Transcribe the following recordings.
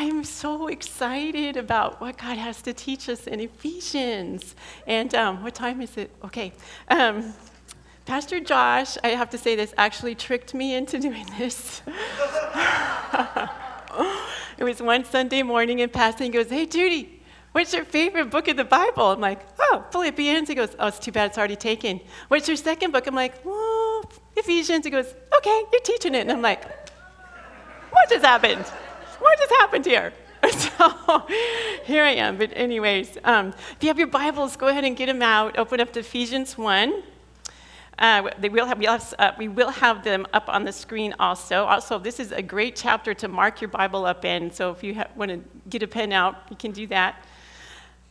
I'm so excited about what God has to teach us in Ephesians. And um, what time is it? Okay. Um, Pastor Josh, I have to say this, actually tricked me into doing this. it was one Sunday morning in passing. He goes, Hey, Judy, what's your favorite book of the Bible? I'm like, Oh, Philippians. He goes, Oh, it's too bad it's already taken. What's your second book? I'm like, Oh, Ephesians. He goes, Okay, you're teaching it. And I'm like, What just happened? What just happened here? So here I am. But, anyways, um, if you have your Bibles, go ahead and get them out. Open up to Ephesians 1. Uh, they will have, we'll have uh, we will have them up on the screen also. Also, this is a great chapter to mark your Bible up in. So if you ha- want to get a pen out, you can do that.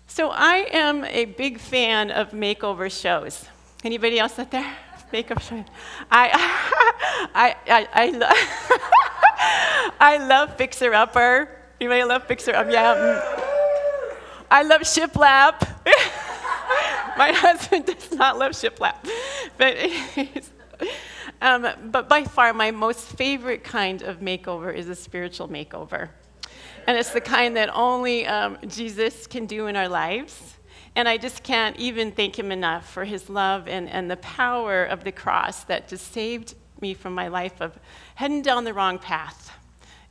So I am a big fan of makeover shows. Anybody else out there? Makeover shows. I, I, I, I, lo- I love Fixer Upper. Anybody love Fixer Upper? Yeah. Mm. I love Shiplap. My husband does not love shiplap. But, um, but by far, my most favorite kind of makeover is a spiritual makeover. And it's the kind that only um, Jesus can do in our lives. And I just can't even thank him enough for his love and, and the power of the cross that just saved me from my life of heading down the wrong path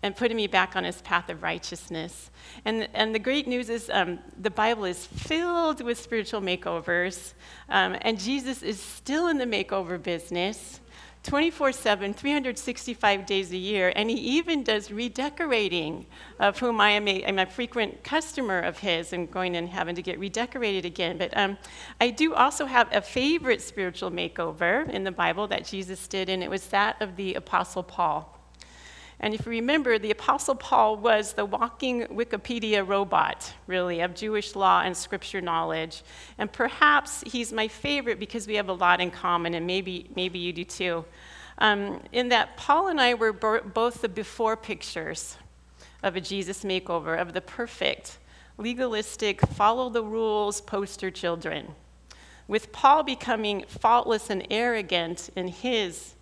and putting me back on his path of righteousness. And, and the great news is um, the Bible is filled with spiritual makeovers, um, and Jesus is still in the makeover business. 24 7, 365 days a year, and he even does redecorating, of whom I am a, I'm a frequent customer of his and going and having to get redecorated again. But um, I do also have a favorite spiritual makeover in the Bible that Jesus did, and it was that of the Apostle Paul. And if you remember, the Apostle Paul was the walking Wikipedia robot, really, of Jewish law and scripture knowledge. And perhaps he's my favorite because we have a lot in common, and maybe, maybe you do too. Um, in that Paul and I were bo- both the before pictures of a Jesus makeover, of the perfect, legalistic, follow the rules poster children. With Paul becoming faultless and arrogant in his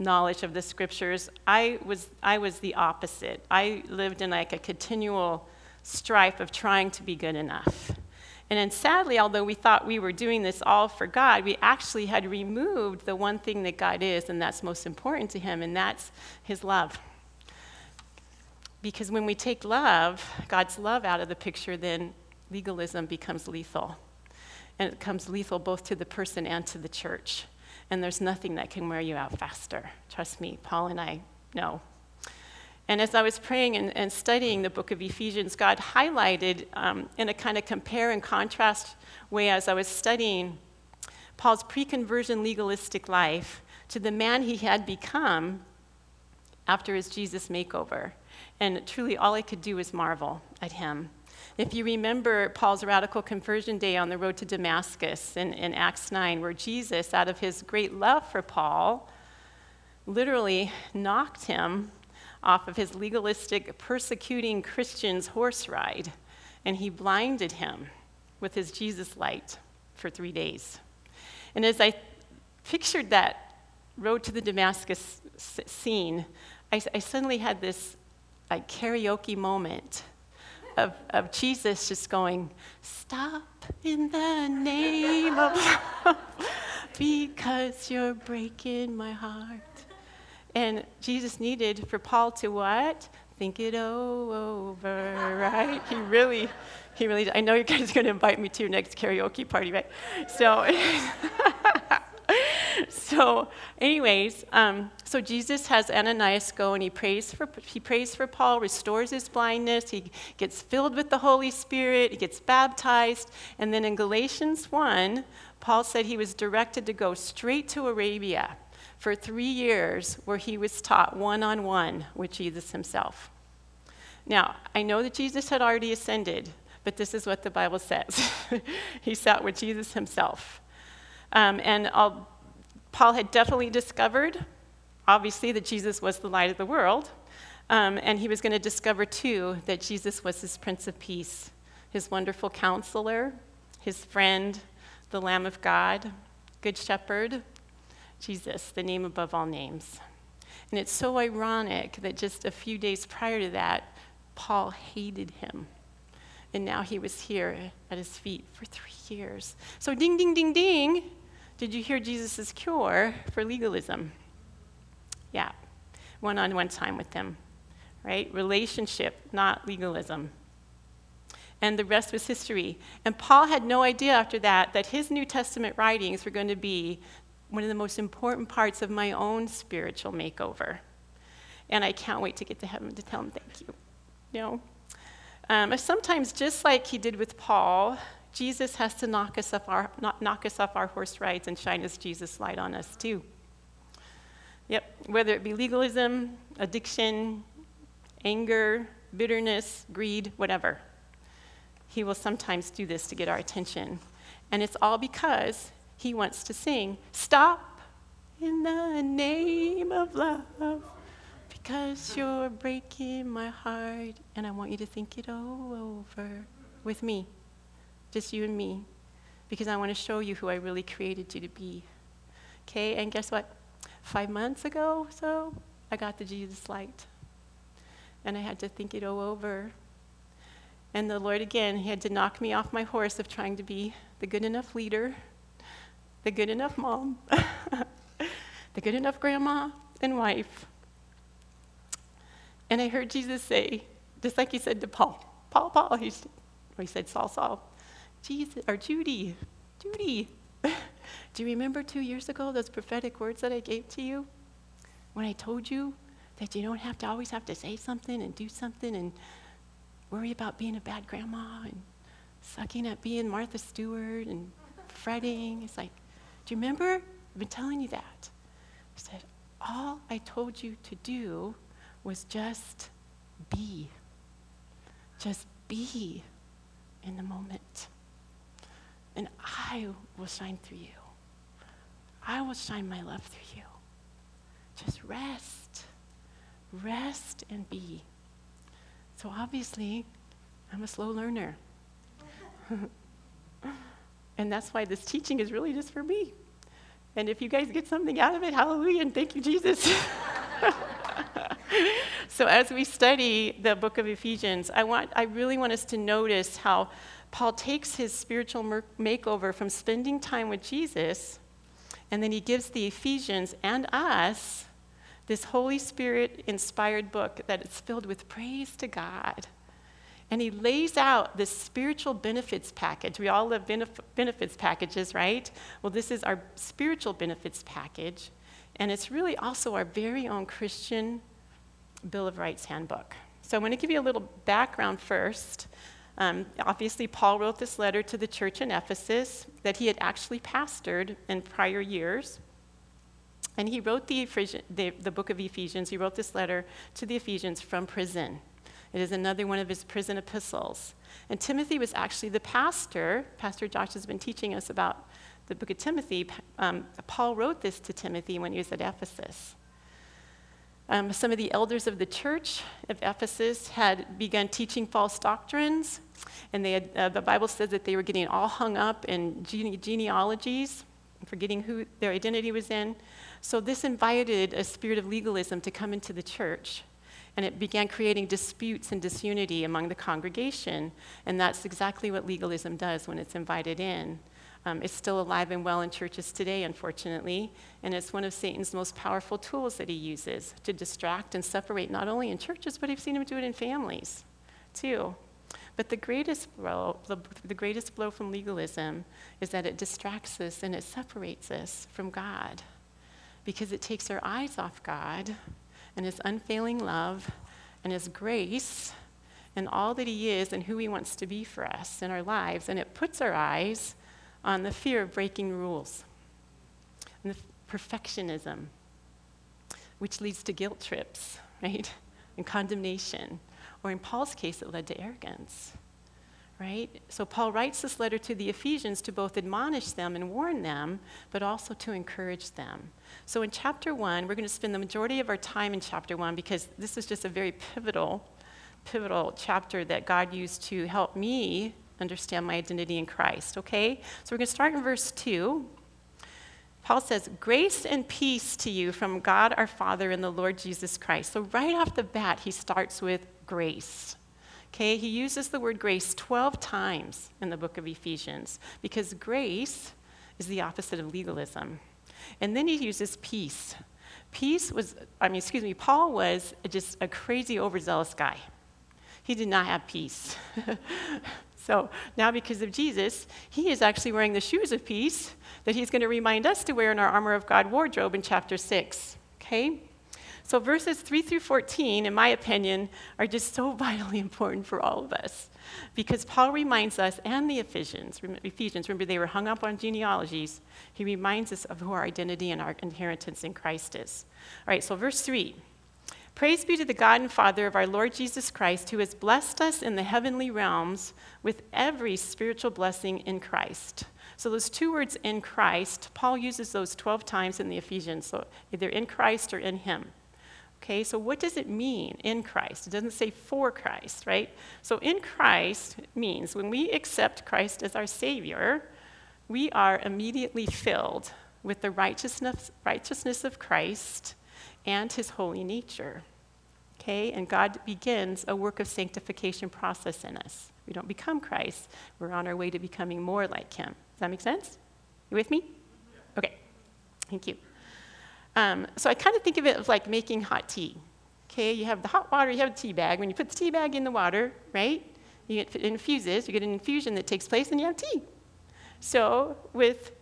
knowledge of the scriptures, I was, I was the opposite. I lived in like a continual strife of trying to be good enough. And then sadly, although we thought we were doing this all for God, we actually had removed the one thing that God is, and that's most important to Him, and that's His love. Because when we take love, God's love out of the picture, then legalism becomes lethal. And it becomes lethal both to the person and to the church and there's nothing that can wear you out faster. Trust me, Paul and I know. And as I was praying and, and studying the book of Ephesians, God highlighted um, in a kind of compare and contrast way as I was studying Paul's pre conversion legalistic life to the man he had become after his Jesus makeover. And truly, all I could do was marvel at him. If you remember Paul's radical conversion day on the road to Damascus in, in Acts 9, where Jesus, out of his great love for Paul, literally knocked him off of his legalistic, persecuting Christians' horse ride, and he blinded him with his Jesus light for three days. And as I pictured that road to the Damascus scene, I, I suddenly had this like karaoke moment of, of Jesus just going, Stop in the name of because you're breaking my heart. And Jesus needed for Paul to what? Think it over, right? He really, he really, I know you guys are going to invite me to your next karaoke party, right? So, so anyways, um, so Jesus has Ananias go and he prays for he prays for Paul, restores his blindness, he gets filled with the Holy Spirit, he gets baptized, and then in Galatians 1, Paul said he was directed to go straight to Arabia for three years where he was taught one on one with Jesus himself. Now, I know that Jesus had already ascended, but this is what the Bible says. he sat with Jesus himself. Um, and I'll, Paul had definitely discovered, obviously, that Jesus was the light of the world. Um, and he was going to discover, too, that Jesus was his Prince of Peace, his wonderful counselor, his friend, the Lamb of God, Good Shepherd, Jesus, the name above all names. And it's so ironic that just a few days prior to that, Paul hated him. And now he was here at his feet for three years. So, ding, ding, ding, ding. Did you hear Jesus' cure for legalism? Yeah, one on one time with him, right? Relationship, not legalism. And the rest was history. And Paul had no idea after that that his New Testament writings were going to be one of the most important parts of my own spiritual makeover. And I can't wait to get to heaven to tell him thank you. You know? Um, sometimes, just like he did with Paul, Jesus has to knock us, off our, knock us off our horse rides and shine his Jesus light on us, too. Yep, whether it be legalism, addiction, anger, bitterness, greed, whatever. He will sometimes do this to get our attention. And it's all because he wants to sing, Stop in the name of love, because you're breaking my heart, and I want you to think it all over with me, just you and me, because I want to show you who I really created you to be. Okay, and guess what? Five months ago, so I got the Jesus light. And I had to think it all over. And the Lord, again, He had to knock me off my horse of trying to be the good enough leader, the good enough mom, the good enough grandma and wife. And I heard Jesus say, just like He said to Paul, Paul, Paul, he, he said, Saul, Saul, Jesus, or Judy, Judy, do you remember two years ago those prophetic words that I gave to you? When I told you that you don't have to always have to say something and do something and worry about being a bad grandma and sucking at being Martha Stewart and fretting. It's like, do you remember? I've been telling you that. I said, all I told you to do was just be. Just be in the moment. And I will shine through you. I will shine my love through you. Just rest. Rest and be. So obviously, I'm a slow learner. and that's why this teaching is really just for me. And if you guys get something out of it, hallelujah, and thank you, Jesus. so as we study the book of Ephesians, I, want, I really want us to notice how Paul takes his spiritual makeover from spending time with Jesus, and then he gives the Ephesians and us this Holy Spirit inspired book that is filled with praise to God. And he lays out this spiritual benefits package. We all love benef- benefits packages, right? Well, this is our spiritual benefits package. And it's really also our very own Christian Bill of Rights handbook. So I want to give you a little background first. Um, obviously, Paul wrote this letter to the church in Ephesus that he had actually pastored in prior years. And he wrote the, the, the, book of Ephesians, he wrote this letter to the Ephesians from prison. It is another one of his prison epistles. And Timothy was actually the pastor. Pastor Josh has been teaching us about the book of Timothy. Um, Paul wrote this to Timothy when he was at Ephesus. Um, some of the elders of the church of Ephesus had begun teaching false doctrines, and they had, uh, the Bible says that they were getting all hung up in gene- genealogies, forgetting who their identity was in. So this invited a spirit of legalism to come into the church, and it began creating disputes and disunity among the congregation, and that's exactly what legalism does when it's invited in. Um, it's still alive and well in churches today, unfortunately, and it's one of Satan's most powerful tools that he uses to distract and separate not only in churches, but I've seen him do it in families too. But the greatest blow, the, the greatest blow from legalism is that it distracts us and it separates us from God because it takes our eyes off God and His unfailing love and His grace and all that He is and who He wants to be for us in our lives, and it puts our eyes on the fear of breaking rules and the perfectionism, which leads to guilt trips, right? And condemnation. Or in Paul's case, it led to arrogance, right? So Paul writes this letter to the Ephesians to both admonish them and warn them, but also to encourage them. So in chapter one, we're going to spend the majority of our time in chapter one because this is just a very pivotal, pivotal chapter that God used to help me understand my identity in Christ, okay? So we're going to start in verse 2. Paul says, Grace and peace to you from God our Father and the Lord Jesus Christ. So, right off the bat, he starts with grace. Okay, he uses the word grace 12 times in the book of Ephesians because grace is the opposite of legalism. And then he uses peace. Peace was, I mean, excuse me, Paul was just a crazy, overzealous guy. He did not have peace. so now, because of Jesus, he is actually wearing the shoes of peace that he's going to remind us to wear in our armor of God wardrobe in chapter 6. Okay? So, verses 3 through 14, in my opinion, are just so vitally important for all of us because Paul reminds us, and the Ephesians, Ephesians, remember they were hung up on genealogies, he reminds us of who our identity and our inheritance in Christ is. All right, so verse 3 Praise be to the God and Father of our Lord Jesus Christ, who has blessed us in the heavenly realms with every spiritual blessing in Christ. So, those two words in Christ, Paul uses those 12 times in the Ephesians, so either in Christ or in Him. Okay, so what does it mean in Christ? It doesn't say for Christ, right? So in Christ means when we accept Christ as our Savior, we are immediately filled with the righteousness, righteousness of Christ and his holy nature. Okay, and God begins a work of sanctification process in us. We don't become Christ, we're on our way to becoming more like him. Does that make sense? You with me? Okay, thank you. Um, so I kind of think of it as like making hot tea. Okay, you have the hot water, you have a tea bag. When you put the tea bag in the water, right, you get, it infuses, you get an infusion that takes place, and you have tea. So with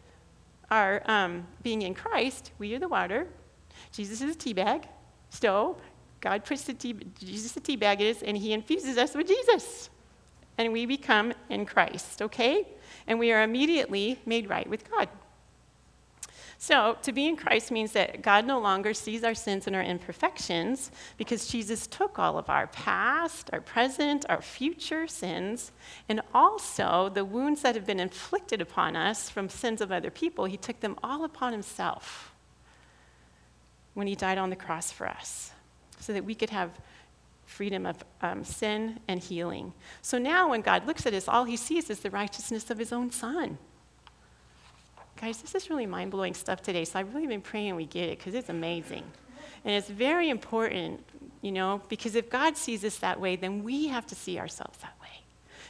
our um, being in Christ, we are the water. Jesus is a tea bag. So God puts the tea, Jesus the tea bag is, and he infuses us with Jesus. And we become in Christ, okay? And we are immediately made right with God. So, to be in Christ means that God no longer sees our sins and our imperfections because Jesus took all of our past, our present, our future sins, and also the wounds that have been inflicted upon us from sins of other people, He took them all upon Himself when He died on the cross for us so that we could have freedom of um, sin and healing. So now, when God looks at us, all He sees is the righteousness of His own Son. Guys, this is really mind blowing stuff today, so I've really been praying we get it because it's amazing. And it's very important, you know, because if God sees us that way, then we have to see ourselves that way.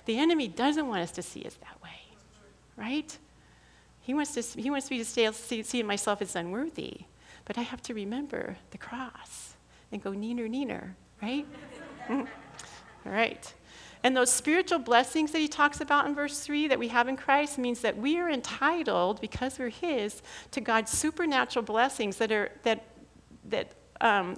The enemy doesn't want us to see us that way, right? He wants, to, he wants me to stay, see, see myself as unworthy. But I have to remember the cross and go, neener, neener, right? All right. And those spiritual blessings that he talks about in verse 3 that we have in Christ means that we are entitled, because we're his, to God's supernatural blessings that are, that, that, um,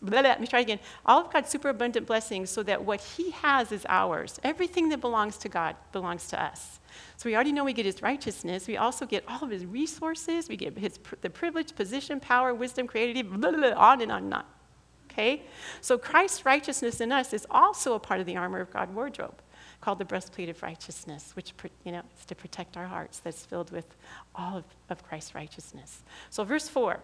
let me try again. All of God's superabundant blessings so that what he has is ours. Everything that belongs to God belongs to us. So we already know we get his righteousness. We also get all of his resources. We get his, the privilege, position, power, wisdom, creativity, blah, blah, blah, on and on and on okay? So Christ's righteousness in us is also a part of the armor of God wardrobe called the breastplate of righteousness, which you know is to protect our hearts that's filled with all of, of Christ's righteousness. So verse 4.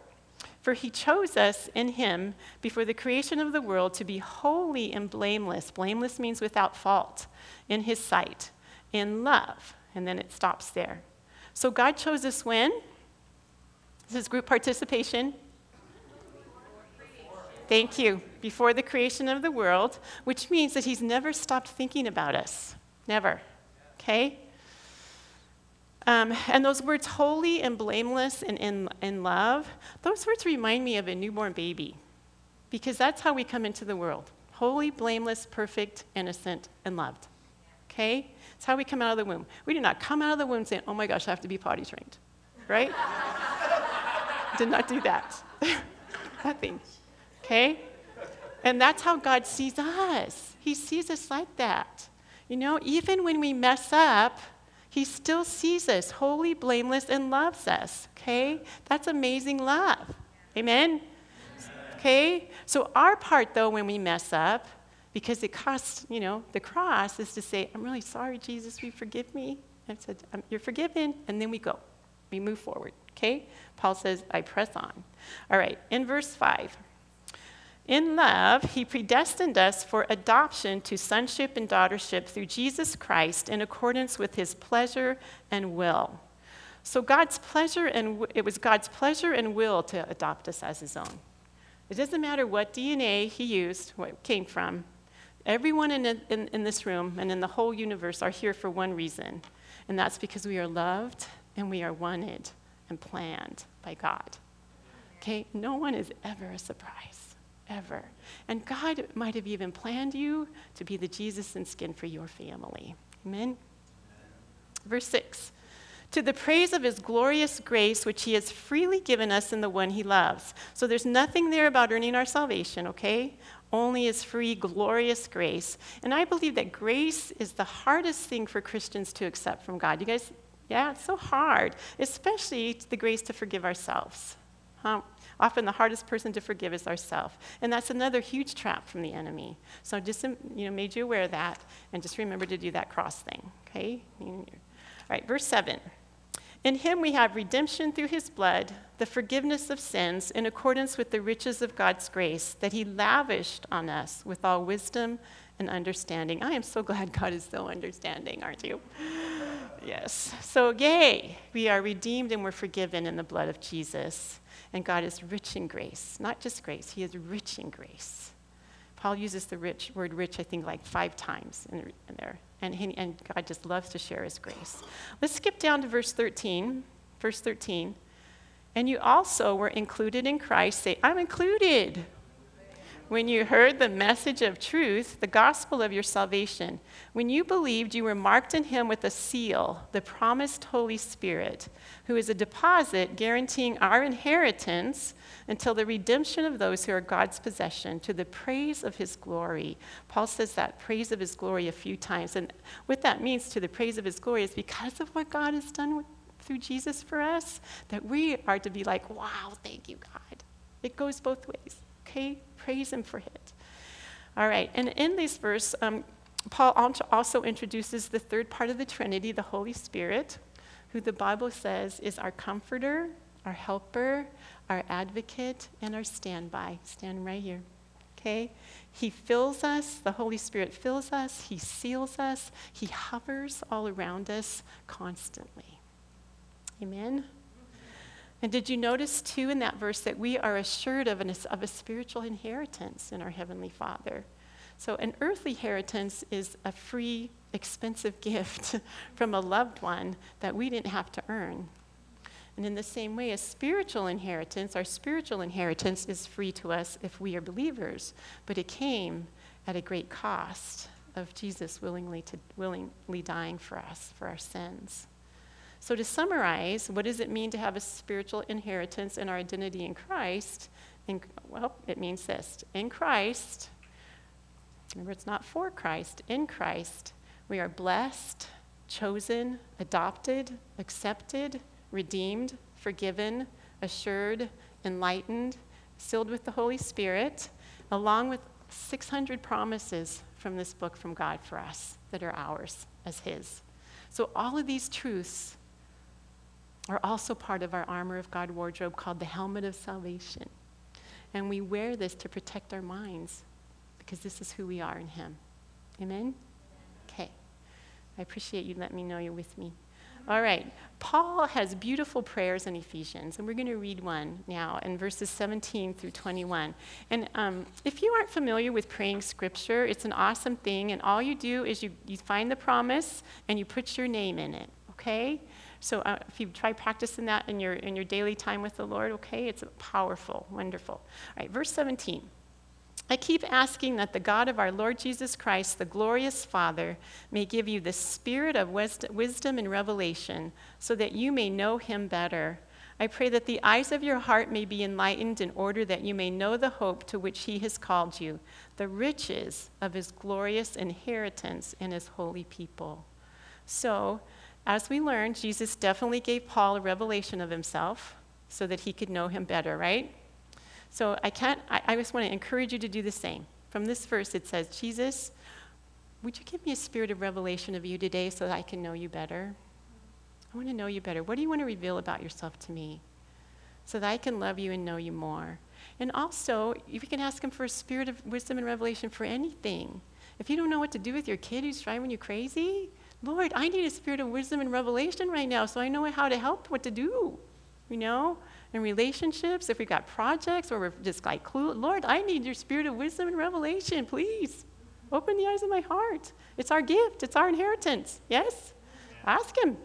For he chose us in him before the creation of the world to be holy and blameless. Blameless means without fault in his sight, in love. And then it stops there. So God chose us when? This is group participation. Thank you. Before the creation of the world, which means that he's never stopped thinking about us. Never. Okay? Um, and those words, holy and blameless and in, in love, those words remind me of a newborn baby because that's how we come into the world holy, blameless, perfect, innocent, and loved. Okay? It's how we come out of the womb. We do not come out of the womb saying, oh my gosh, I have to be potty trained. Right? Did not do that. Nothing. Okay? And that's how God sees us. He sees us like that. You know, even when we mess up, He still sees us holy, blameless, and loves us. Okay? That's amazing love. Amen? Okay? So, our part, though, when we mess up, because it costs, you know, the cross is to say, I'm really sorry, Jesus, will you forgive me? I said, um, You're forgiven. And then we go. We move forward. Okay? Paul says, I press on. All right, in verse 5. In love, he predestined us for adoption to sonship and daughtership through Jesus Christ in accordance with his pleasure and will. So God's pleasure and it was God's pleasure and will to adopt us as his own. It doesn't matter what DNA he used, what came from. Everyone in, in, in this room and in the whole universe are here for one reason, and that's because we are loved and we are wanted and planned by God. Okay? No one is ever a surprise, ever. And God might have even planned you to be the Jesus in skin for your family. Amen? Verse 6 To the praise of his glorious grace, which he has freely given us in the one he loves. So there's nothing there about earning our salvation, okay? Only his free, glorious grace. And I believe that grace is the hardest thing for Christians to accept from God. You guys, yeah, it's so hard, especially the grace to forgive ourselves. Huh? Often the hardest person to forgive is ourselves. And that's another huge trap from the enemy. So just um, you know, made you aware of that, and just remember to do that cross thing, okay? All right, verse 7. In him we have redemption through his blood, the forgiveness of sins in accordance with the riches of God's grace that he lavished on us with all wisdom and understanding. I am so glad God is so understanding, aren't you? Yes. So, yay, we are redeemed and we're forgiven in the blood of Jesus. And God is rich in grace, not just grace, He is rich in grace. Paul uses the rich, word rich, I think, like five times in, in there. And, he, and God just loves to share His grace. Let's skip down to verse 13. Verse 13. And you also were included in Christ. Say, I'm included when you heard the message of truth, the gospel of your salvation. When you believed, you were marked in him with a seal, the promised Holy Spirit, who is a deposit guaranteeing our inheritance until the redemption of those who are God's possession, to the praise of his glory. Paul says that praise of his glory a few times. And what that means to the praise of his glory is because of what God has done with, through Jesus for us, that we are to be like, wow, thank you, God. It goes both ways, okay? praise Him for it. All right, and in this verse, um, Paul also introduces the third part of the Trinity, the Holy Spirit, who the Bible says is our comforter, our helper, our advocate, and our standby. Stand right here. Okay? He fills us, the Holy Spirit fills us, He seals us, He hovers all around us constantly. Amen? And did you notice, too, in that verse that we are assured of, an, of a spiritual inheritance in our Heavenly Father? So, an earthly inheritance is a free, expensive gift from a loved one that we didn't have to earn. And in the same way, a spiritual inheritance, our spiritual inheritance is free to us if we are believers, but it came at a great cost of Jesus willingly, to, willingly dying for us, for our sins. So, to summarize, what does it mean to have a spiritual inheritance in our identity in Christ? In, well, it means this in Christ, remember, it's not for Christ, in Christ, we are blessed, chosen, adopted, accepted, redeemed, forgiven, assured, enlightened, sealed with the Holy Spirit, along with 600 promises from this book from God for us that are ours as His. So, all of these truths are also part of our armor of God wardrobe called the helmet of salvation. And we wear this to protect our minds because this is who we are in Him. Amen? Okay. I appreciate you letting me know you're with me. All right. Paul has beautiful prayers in Ephesians, and we're going to read one now in verses 17 through 21. And um, if you aren't familiar with praying scripture, it's an awesome thing. And all you do is you, you find the promise and you put your name in it, okay? So uh, if you try practicing that in your, in your daily time with the Lord, okay, it's powerful, wonderful. All right, verse 17. I keep asking that the God of our Lord Jesus Christ, the glorious Father, may give you the spirit of wisdom and revelation so that you may know him better. I pray that the eyes of your heart may be enlightened in order that you may know the hope to which he has called you, the riches of his glorious inheritance in his holy people. So, as we learn, Jesus definitely gave Paul a revelation of himself so that he could know him better, right? So I can't, I, I just want to encourage you to do the same. From this verse, it says, Jesus, would you give me a spirit of revelation of you today so that I can know you better? I want to know you better. What do you want to reveal about yourself to me so that I can love you and know you more? And also, you can ask him for a spirit of wisdom and revelation for anything. If you don't know what to do with your kid who's driving you crazy, Lord, I need a spirit of wisdom and revelation right now so I know how to help, what to do. You know? In relationships, if we've got projects or we're just like Lord, I need your spirit of wisdom and revelation, please. Open the eyes of my heart. It's our gift, it's our inheritance. Yes? Ask Him.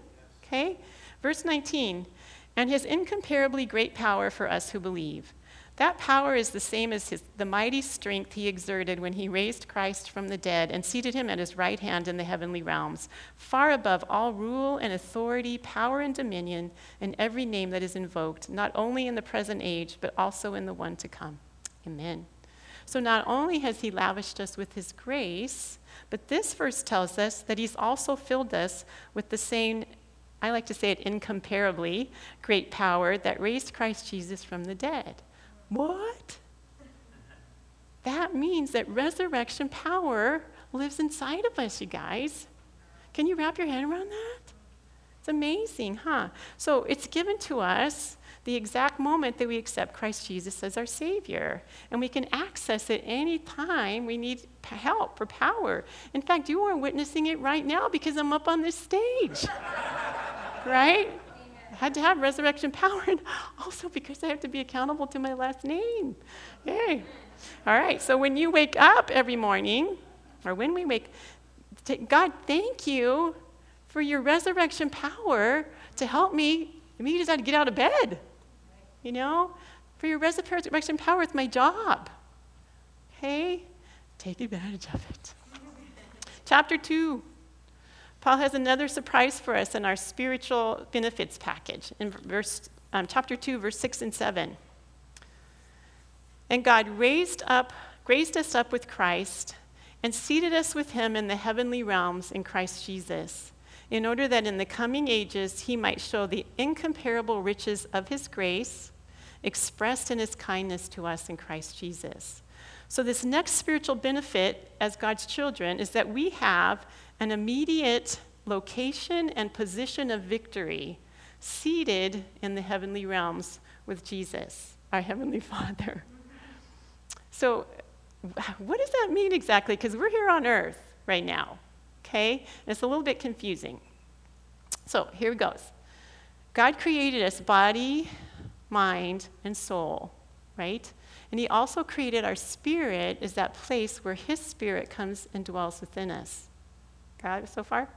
Okay? Verse 19 And His incomparably great power for us who believe. That power is the same as his, the mighty strength he exerted when he raised Christ from the dead and seated him at his right hand in the heavenly realms, far above all rule and authority, power and dominion, and every name that is invoked, not only in the present age, but also in the one to come. Amen. So not only has he lavished us with his grace, but this verse tells us that he's also filled us with the same, I like to say it incomparably, great power that raised Christ Jesus from the dead. What? That means that resurrection power lives inside of us, you guys. Can you wrap your head around that? It's amazing, huh? So it's given to us the exact moment that we accept Christ Jesus as our Savior. And we can access it any time we need help or power. In fact, you are witnessing it right now because I'm up on this stage. right? Had to have resurrection power, and also because I have to be accountable to my last name. Yay. All right, so when you wake up every morning, or when we wake, God, thank you for your resurrection power to help me. I mean, you just had to get out of bed, you know, for your resurrection power it's my job. Okay? Take advantage of it. Chapter 2. Paul has another surprise for us in our spiritual benefits package in verse, um, chapter 2, verse 6 and 7. And God raised up, raised us up with Christ and seated us with him in the heavenly realms in Christ Jesus, in order that in the coming ages he might show the incomparable riches of his grace expressed in his kindness to us in Christ Jesus. So, this next spiritual benefit as God's children is that we have an immediate location and position of victory seated in the heavenly realms with Jesus, our Heavenly Father. So, what does that mean exactly? Because we're here on earth right now, okay? It's a little bit confusing. So, here it goes God created us body, mind, and soul, right? And He also created our spirit as that place where His spirit comes and dwells within us. Got it so far?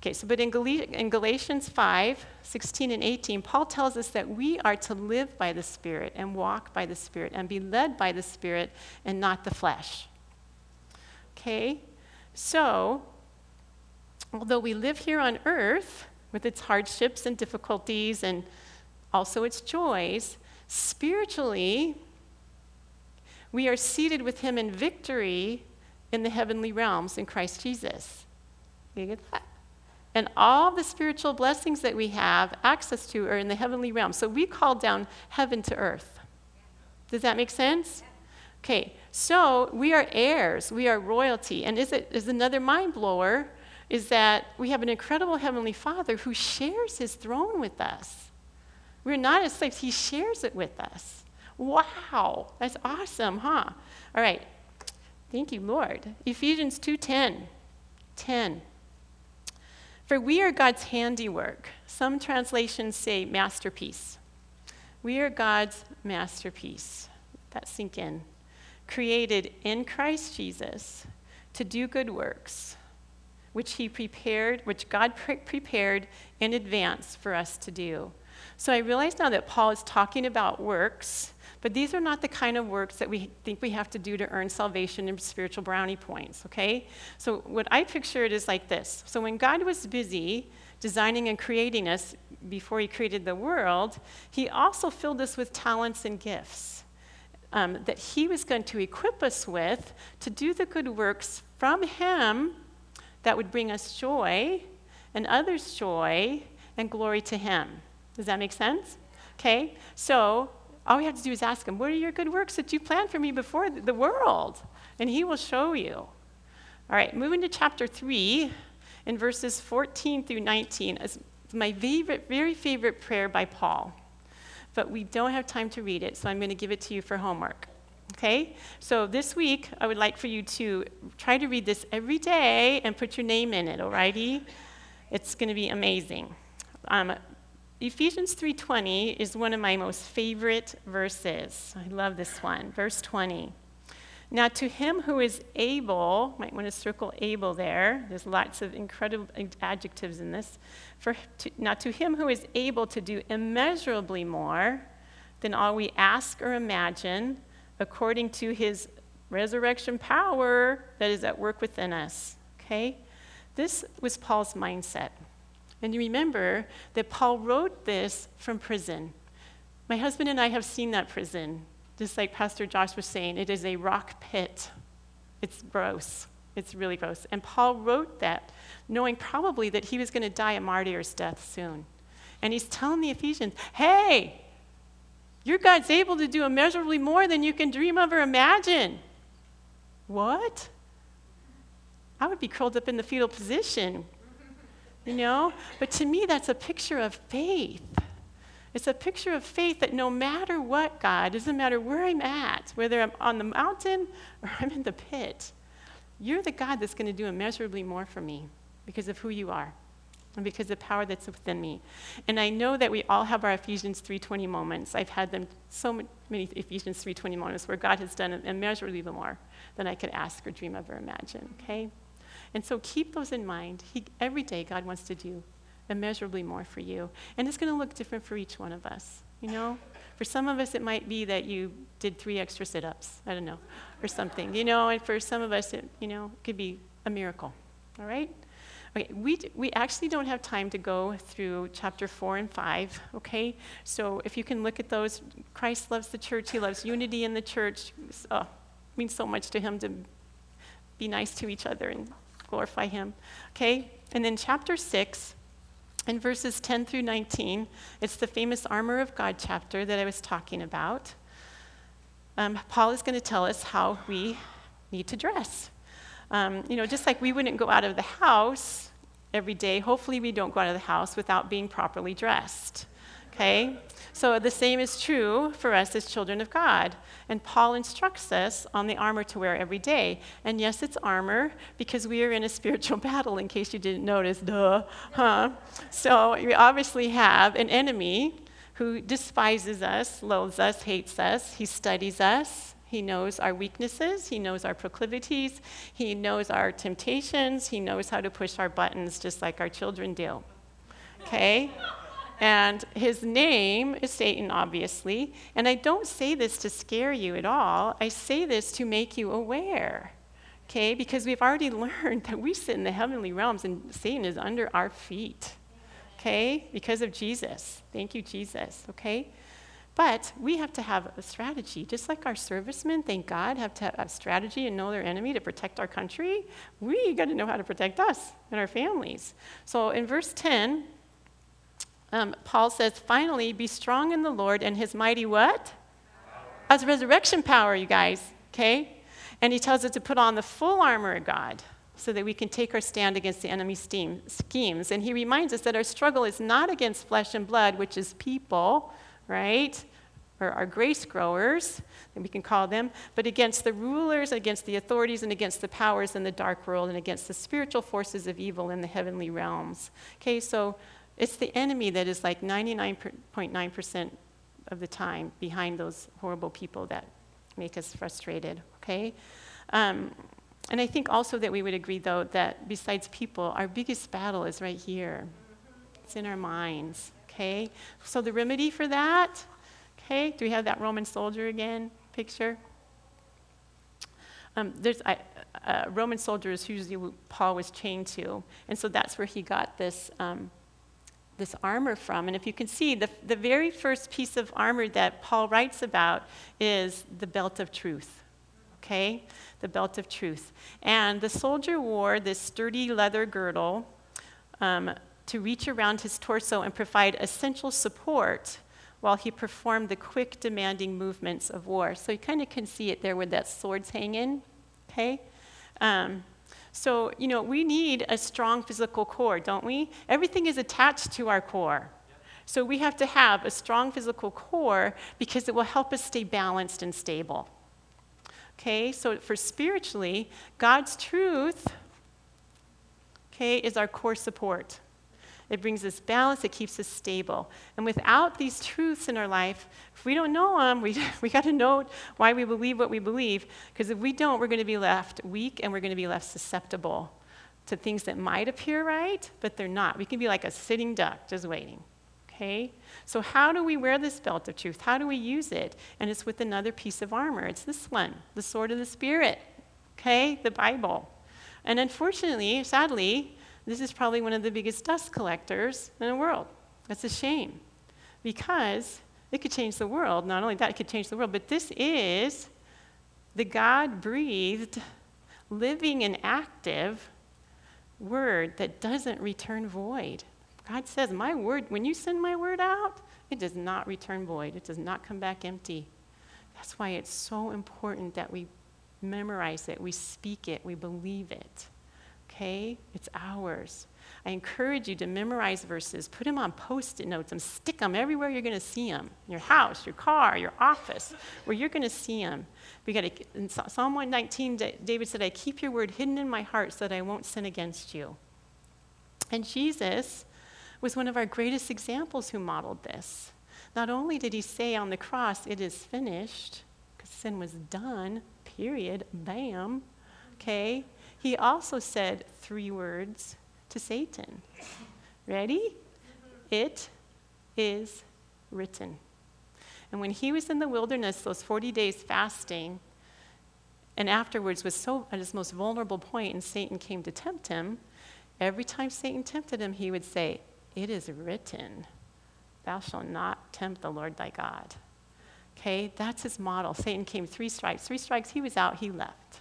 Okay, so but in, Gal- in Galatians 5 16 and 18, Paul tells us that we are to live by the Spirit and walk by the Spirit and be led by the Spirit and not the flesh. Okay, so although we live here on earth with its hardships and difficulties and also its joys, spiritually, we are seated with Him in victory in the heavenly realms in Christ Jesus. You get that? And all the spiritual blessings that we have access to are in the heavenly realm. So we call down heaven to earth. Does that make sense? Okay, so we are heirs, we are royalty. And is it is another mind blower is that we have an incredible heavenly Father who shares his throne with us. We're not as slaves, he shares it with us. Wow, that's awesome, huh? All right. Thank you, Lord. Ephesians 2:10. 10. For we are God's handiwork. Some translations say masterpiece. We are God's masterpiece. That sink in. Created in Christ Jesus to do good works, which he prepared, which God pre- prepared in advance for us to do. So I realize now that Paul is talking about works but these are not the kind of works that we think we have to do to earn salvation and spiritual brownie points, okay? So what I picture it is like this. So when God was busy designing and creating us before he created the world, he also filled us with talents and gifts. Um, that he was going to equip us with to do the good works from him that would bring us joy and others joy and glory to him. Does that make sense? Okay, so all we have to do is ask him, What are your good works that you planned for me before the world? And he will show you. All right, moving to chapter 3 in verses 14 through 19 is my favorite, very favorite prayer by Paul. But we don't have time to read it, so I'm going to give it to you for homework. Okay? So this week, I would like for you to try to read this every day and put your name in it, alrighty? It's going to be amazing. Um, Ephesians 3:20 is one of my most favorite verses. I love this one. Verse 20. Now, to him who is able, might want to circle able there. There's lots of incredible adjectives in this. For to, now, to him who is able to do immeasurably more than all we ask or imagine, according to his resurrection power that is at work within us. Okay? This was Paul's mindset. And you remember that Paul wrote this from prison. My husband and I have seen that prison. Just like Pastor Josh was saying, it is a rock pit. It's gross. It's really gross. And Paul wrote that knowing probably that he was going to die a martyr's death soon. And he's telling the Ephesians, hey, your God's able to do immeasurably more than you can dream of or imagine. What? I would be curled up in the fetal position, you know? But to me, that's a picture of faith. It's a picture of faith that no matter what, God, doesn't matter where I'm at, whether I'm on the mountain or I'm in the pit, you're the God that's going to do immeasurably more for me because of who you are and because of the power that's within me. And I know that we all have our Ephesians 3:20 moments. I've had them so many Ephesians 3:20 moments where God has done immeasurably more than I could ask or dream of or imagine, okay? And so keep those in mind. He, every day God wants to do immeasurably more for you. And it's going to look different for each one of us, you know? For some of us, it might be that you did three extra sit ups, I don't know, or something, you know? And for some of us, it, you know, could be a miracle, all right? Okay, we, we actually don't have time to go through chapter 4 and 5, okay? So if you can look at those, Christ loves the church, he loves unity in the church. Oh, means so much to him to be nice to each other and glorify him, okay? And then chapter 6, in verses 10 through 19, it's the famous armor of God chapter that I was talking about. Um, Paul is going to tell us how we need to dress. Um, you know, just like we wouldn't go out of the house every day, hopefully we don't go out of the house without being properly dressed. Okay? So the same is true for us as children of God. And Paul instructs us on the armor to wear every day. And yes, it's armor because we are in a spiritual battle, in case you didn't notice. Duh. Huh? So we obviously have an enemy who despises us, loathes us, hates us. He studies us. He knows our weaknesses. He knows our proclivities. He knows our temptations. He knows how to push our buttons just like our children do. Okay? And his name is Satan, obviously. And I don't say this to scare you at all. I say this to make you aware. Okay? Because we've already learned that we sit in the heavenly realms and Satan is under our feet. Okay? Because of Jesus. Thank you, Jesus. Okay? But we have to have a strategy. Just like our servicemen, thank God, have to have a strategy and know their enemy to protect our country, we got to know how to protect us and our families. So in verse 10, um, Paul says, finally, be strong in the Lord and his mighty what? As resurrection power, you guys, okay? And he tells us to put on the full armor of God so that we can take our stand against the enemy's steam, schemes. And he reminds us that our struggle is not against flesh and blood, which is people, right? Or our grace growers, that we can call them, but against the rulers, against the authorities, and against the powers in the dark world, and against the spiritual forces of evil in the heavenly realms. Okay, so it's the enemy that is like 99.9% of the time behind those horrible people that make us frustrated, okay? Um, and I think also that we would agree, though, that besides people, our biggest battle is right here. It's in our minds, okay? So the remedy for that, okay, do we have that Roman soldier again picture? Um, there's a uh, Roman soldier is who Paul was chained to, and so that's where he got this um, this armor from. And if you can see, the, the very first piece of armor that Paul writes about is the belt of truth. Okay? The belt of truth. And the soldier wore this sturdy leather girdle um, to reach around his torso and provide essential support while he performed the quick, demanding movements of war. So you kind of can see it there where that sword's hanging. Okay? Um, so, you know, we need a strong physical core, don't we? Everything is attached to our core. So we have to have a strong physical core because it will help us stay balanced and stable. Okay, so for spiritually, God's truth, okay, is our core support. It brings us balance, it keeps us stable. And without these truths in our life, if we don't know them, we, we got to know why we believe what we believe. Because if we don't, we're going to be left weak and we're going to be left susceptible to things that might appear right, but they're not. We can be like a sitting duck just waiting. Okay? So, how do we wear this belt of truth? How do we use it? And it's with another piece of armor. It's this one, the sword of the Spirit. Okay? The Bible. And unfortunately, sadly, this is probably one of the biggest dust collectors in the world. That's a shame because it could change the world. Not only that, it could change the world, but this is the God breathed, living, and active word that doesn't return void. God says, My word, when you send my word out, it does not return void, it does not come back empty. That's why it's so important that we memorize it, we speak it, we believe it. Okay? It's ours. I encourage you to memorize verses, put them on post it notes, and stick them everywhere you're going to see them your house, your car, your office, where you're going to see them. We got in Psalm 119, David said, I keep your word hidden in my heart so that I won't sin against you. And Jesus was one of our greatest examples who modeled this. Not only did he say on the cross, It is finished, because sin was done, period, bam, okay? He also said three words to Satan. Ready? It is written. And when he was in the wilderness, those 40 days fasting, and afterwards was so at his most vulnerable point, and Satan came to tempt him, every time Satan tempted him, he would say, It is written, Thou shalt not tempt the Lord thy God. Okay, that's his model. Satan came three strikes. Three strikes, he was out, he left.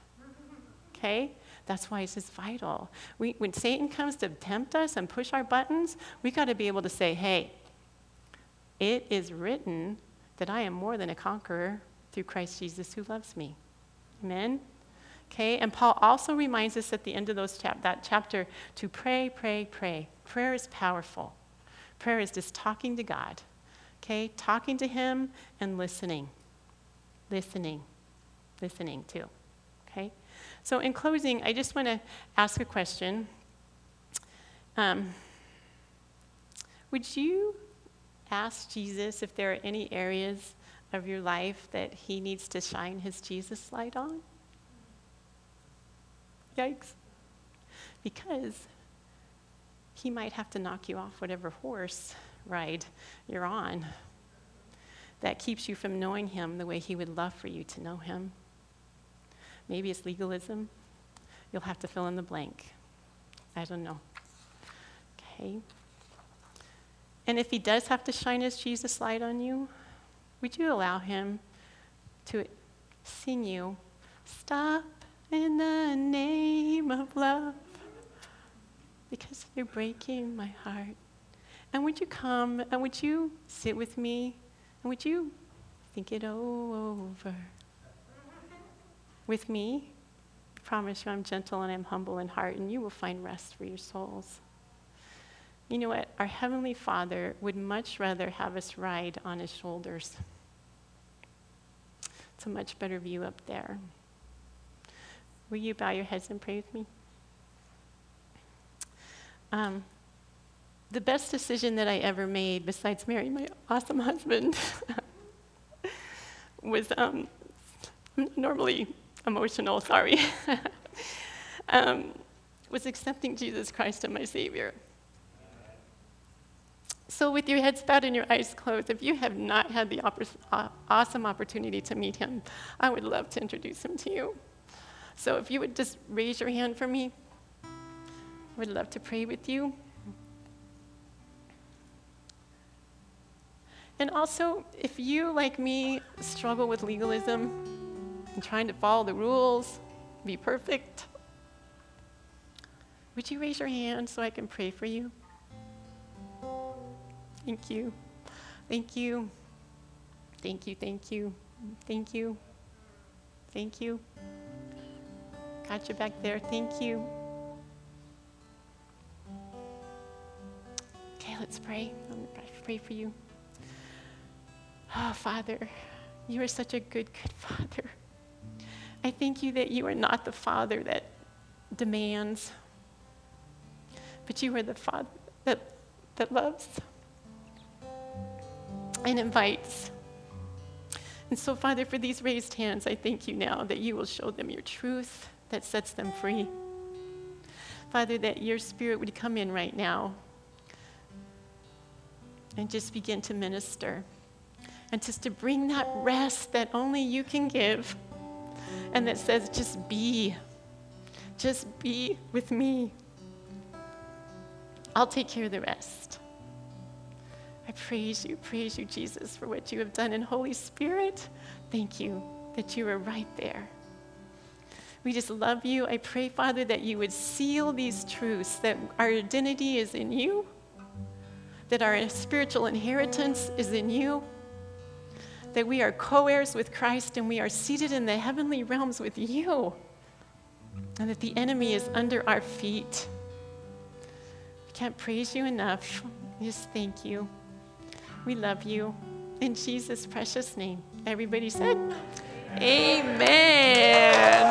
Okay? That's why it's just vital. We, when Satan comes to tempt us and push our buttons, we got to be able to say, hey, it is written that I am more than a conqueror through Christ Jesus who loves me. Amen? Okay, and Paul also reminds us at the end of those chap- that chapter to pray, pray, pray. Prayer is powerful. Prayer is just talking to God. Okay, talking to Him and listening. Listening. Listening too. So, in closing, I just want to ask a question. Um, would you ask Jesus if there are any areas of your life that he needs to shine his Jesus light on? Yikes. Because he might have to knock you off whatever horse ride you're on that keeps you from knowing him the way he would love for you to know him. Maybe it's legalism. You'll have to fill in the blank. I don't know. Okay. And if he does have to shine his Jesus light on you, would you allow him to sing you, Stop in the name of love? Because you're breaking my heart. And would you come and would you sit with me and would you think it over with me? I promise you I'm gentle and I'm humble in heart, and you will find rest for your souls. You know what? Our Heavenly Father would much rather have us ride on His shoulders. It's a much better view up there. Will you bow your heads and pray with me? Um, the best decision that I ever made, besides marrying my awesome husband, was um, normally emotional, sorry, um, was accepting Jesus Christ as my Savior. So, with your heads bowed and your eyes closed, if you have not had the uh, awesome opportunity to meet him, I would love to introduce him to you. So, if you would just raise your hand for me, I would love to pray with you. And also, if you, like me, struggle with legalism and trying to follow the rules, be perfect, would you raise your hand so I can pray for you? Thank you. Thank you. Thank you. Thank you. Thank you. Thank you. Got you back there. Thank you. Okay, let's pray. I'm going to pray for you. Oh, Father, you are such a good, good Father. I thank you that you are not the Father that demands, but you are the Father that that loves and invites. And so, Father, for these raised hands, I thank you now that you will show them your truth that sets them free. Father, that your spirit would come in right now and just begin to minister and just to bring that rest that only you can give and that says, just be, just be with me. I'll take care of the rest. I praise you, praise you, Jesus, for what you have done in Holy Spirit. Thank you that you are right there. We just love you. I pray, Father, that you would seal these truths that our identity is in you, that our spiritual inheritance is in you, that we are co heirs with Christ and we are seated in the heavenly realms with you, and that the enemy is under our feet. We can't praise you enough. Just thank you. We love you. In Jesus' precious name. Everybody said, Amen.